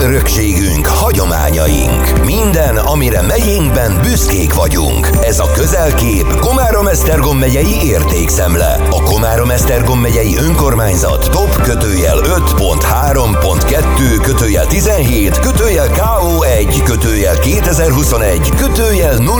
örökségünk, hagyományaink. Minden, amire megyénkben büszkék vagyunk. Ez a közelkép Komárom-Esztergom megyei értékszemle. A Komárom-Esztergom megyei önkormányzat top kötőjel 5.3.2 kötőjel 17 kötőjel KO1 kötőjel 2021 kötőjel 00002.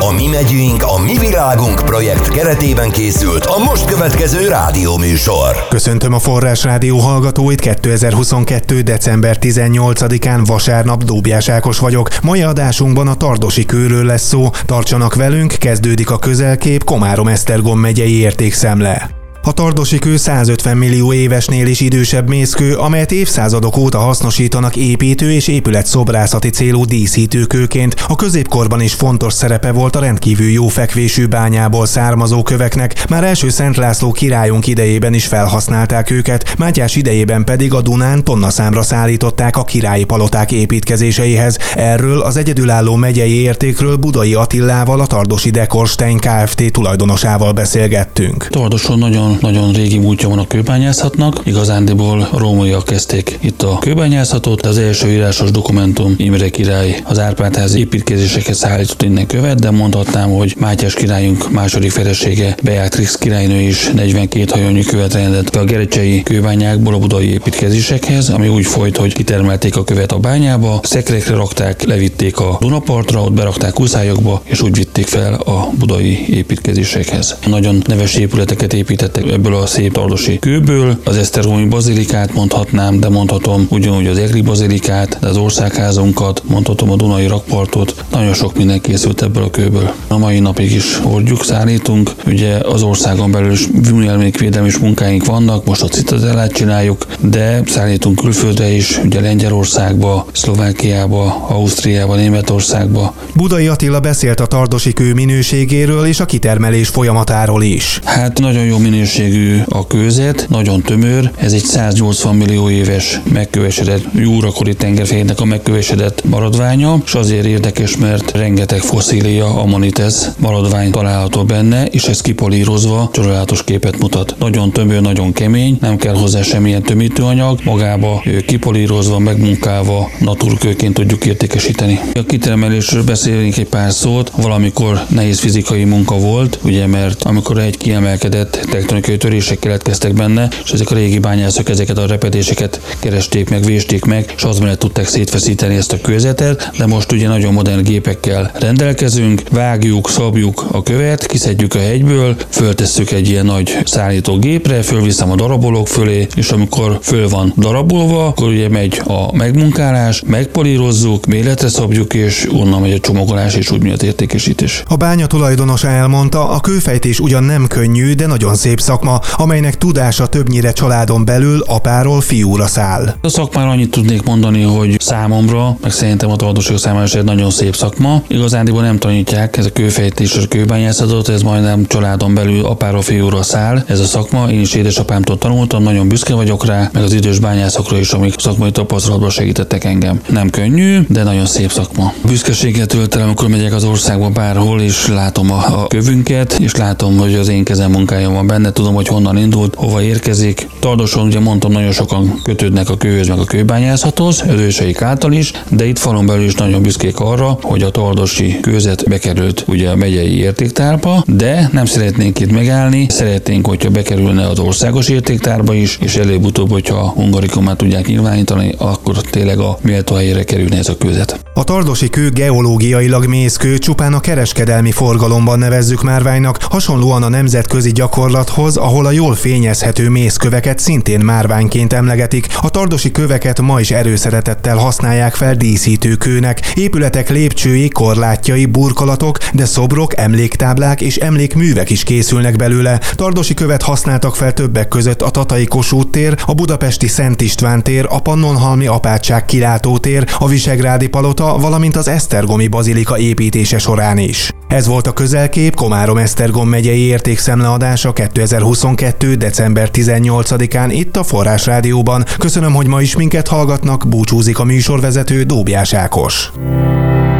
A Mi megyünk, a Mi világunk projekt keretében készült a most következő rádióműsor. Köszöntöm a Forrás Rádió hallgatóit 2022. december 18-án vasárnap Dóbjás Ákos vagyok. Mai adásunkban a Tardosi kőről lesz szó. Tartsanak velünk, kezdődik a közelkép Komárom-Esztergom megyei értékszemle. A tardosi kő 150 millió évesnél is idősebb mészkő, amelyet évszázadok óta hasznosítanak építő és épület szobrászati célú díszítőkőként. A középkorban is fontos szerepe volt a rendkívül jó fekvésű bányából származó köveknek, már első Szent László királyunk idejében is felhasználták őket, Mátyás idejében pedig a Dunán számra szállították a királyi paloták építkezéseihez. Erről az egyedülálló megyei értékről Budai Attillával, a Tardosi Dekorstein Kft. tulajdonosával beszélgettünk. Tardoson nagyon nagyon régi múltja van a kőbányászatnak. Igazándiból rómaiak kezdték itt a kőbányászatot. Az első írásos dokumentum Imre király az Árpádház építkezéseket szállított innen követ, de mondhatnám, hogy Mátyás királyunk második felesége Beatrix királynő is 42 hajónyi követ rendelt a gerecsei kőbányákból a budai építkezésekhez, ami úgy folyt, hogy kitermelték a követ a bányába, szekrekre rakták, levitték a Dunapartra, ott berakták uszályokba, és úgy vitték fel a budai építkezésekhez. Nagyon neves épületeket építettek ebből a szép tardosi kőből. Az Esztergomi bazilikát mondhatnám, de mondhatom ugyanúgy az Egri bazilikát, de az országházunkat, mondhatom a Dunai rakpartot. Nagyon sok minden készült ebből a kőből. A mai napig is hordjuk, szállítunk. Ugye az országon belül is műemlékvédelmi munkáink vannak, most a citadellát csináljuk, de szállítunk külföldre is, ugye Lengyelországba, Szlovákiába, Ausztriába, Németországba. Budai Attila beszélt a tardosi kő minőségéről és a kitermelés folyamatáról is. Hát nagyon jó minőség minőségű a kőzet, nagyon tömör, ez egy 180 millió éves megkövesedett júrakori tengerfének a megkövesedett maradványa, és azért érdekes, mert rengeteg foszília ammonites maradvány található benne, és ez kipolírozva csodálatos képet mutat. Nagyon tömör, nagyon kemény, nem kell hozzá semmilyen tömítőanyag, magába kipolírozva, megmunkálva naturkőként tudjuk értékesíteni. A kitermelésről beszélünk egy pár szót, valamikor nehéz fizikai munka volt, ugye mert amikor egy kiemelkedett tektonikai törések keletkeztek benne, és ezek a régi bányászok ezeket a repedéseket keresték meg, vésték meg, és az mellett tudták szétfeszíteni ezt a kőzetet, de most ugye nagyon modern gépekkel rendelkezünk, vágjuk, szabjuk a követ, kiszedjük a hegyből, föltesszük egy ilyen nagy szállító gépre, fölviszem a darabolók fölé, és amikor föl van darabolva, akkor ugye megy a megmunkálás, megpolírozzuk, méretre szabjuk, és onnan megy a csomagolás és úgy miatt értékesítés. A bánya tulajdonosa elmondta, a kőfejtés ugyan nem könnyű, de nagyon szép szakma, amelynek tudása többnyire családon belül apáról fiúra száll. A szakmára annyit tudnék mondani, hogy számomra, meg szerintem a tartósok számára is egy nagyon szép szakma. Igazándiból nem tanítják ez a kőfejtés, a kőbányászatot, ez majdnem családon belül apáról fiúra száll. Ez a szakma, én is édesapámtól tanultam, nagyon büszke vagyok rá, meg az idős bányászokra is, amik szakmai tapasztalatban segítettek engem. Nem könnyű, de nagyon szép szakma. Büszkeséget töltelem, amikor megyek az országba bárhol, és látom a, a kövünket, és látom, hogy az én kezem munkája van benne, tudom, hogy honnan indult, hova érkezik. Tardoson ugye mondtam, nagyon sokan kötődnek a kőhöz, meg a kőbányászathoz, őseik által is, de itt falon belül is nagyon büszkék arra, hogy a tardosi kőzet bekerült ugye a megyei értéktárba, de nem szeretnénk itt megállni, szeretnénk, hogyha bekerülne az országos értéktárba is, és előbb-utóbb, hogyha hungarikumát tudják nyilvánítani, akkor tényleg a méltó helyére kerülne ez a kőzet. A tardosi kő geológiailag mészkő, csupán a kereskedelmi forgalomban nevezzük márványnak, hasonlóan a nemzetközi gyakorlathoz, ahol a jól fényezhető mészköveket szintén márványként emlegetik. A tardosi köveket ma is erőszeretettel használják fel díszítőkőnek. Épületek lépcsői, korlátjai, burkolatok, de szobrok, emléktáblák és emlékművek is készülnek belőle. Tardosi követ használtak fel többek között a Tatai Kossuth tér, a Budapesti Szent István tér, a Pannonhalmi Apátság kilátótér, a Visegrádi Palota, valamint az Esztergomi Bazilika építése során is. Ez volt a közelkép Komárom-Esztergom megyei értékszemleadása 2022. december 18-án itt a Forrás Rádióban. Köszönöm, hogy ma is minket hallgatnak, búcsúzik a műsorvezető Dóbjás Ákos.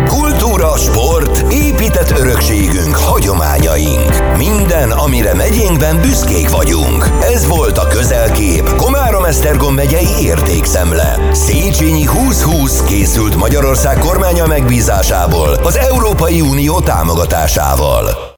Kultúra, sport, épített örökségünk, hagyományaink. Minden, amire megyénkben büszkék vagyunk. Ez volt a közelkép Komárom Esztergom megyei értékszemle. Széchenyi 2020 készült Magyarország kormánya megbízásából az Európai Unió támogatásával.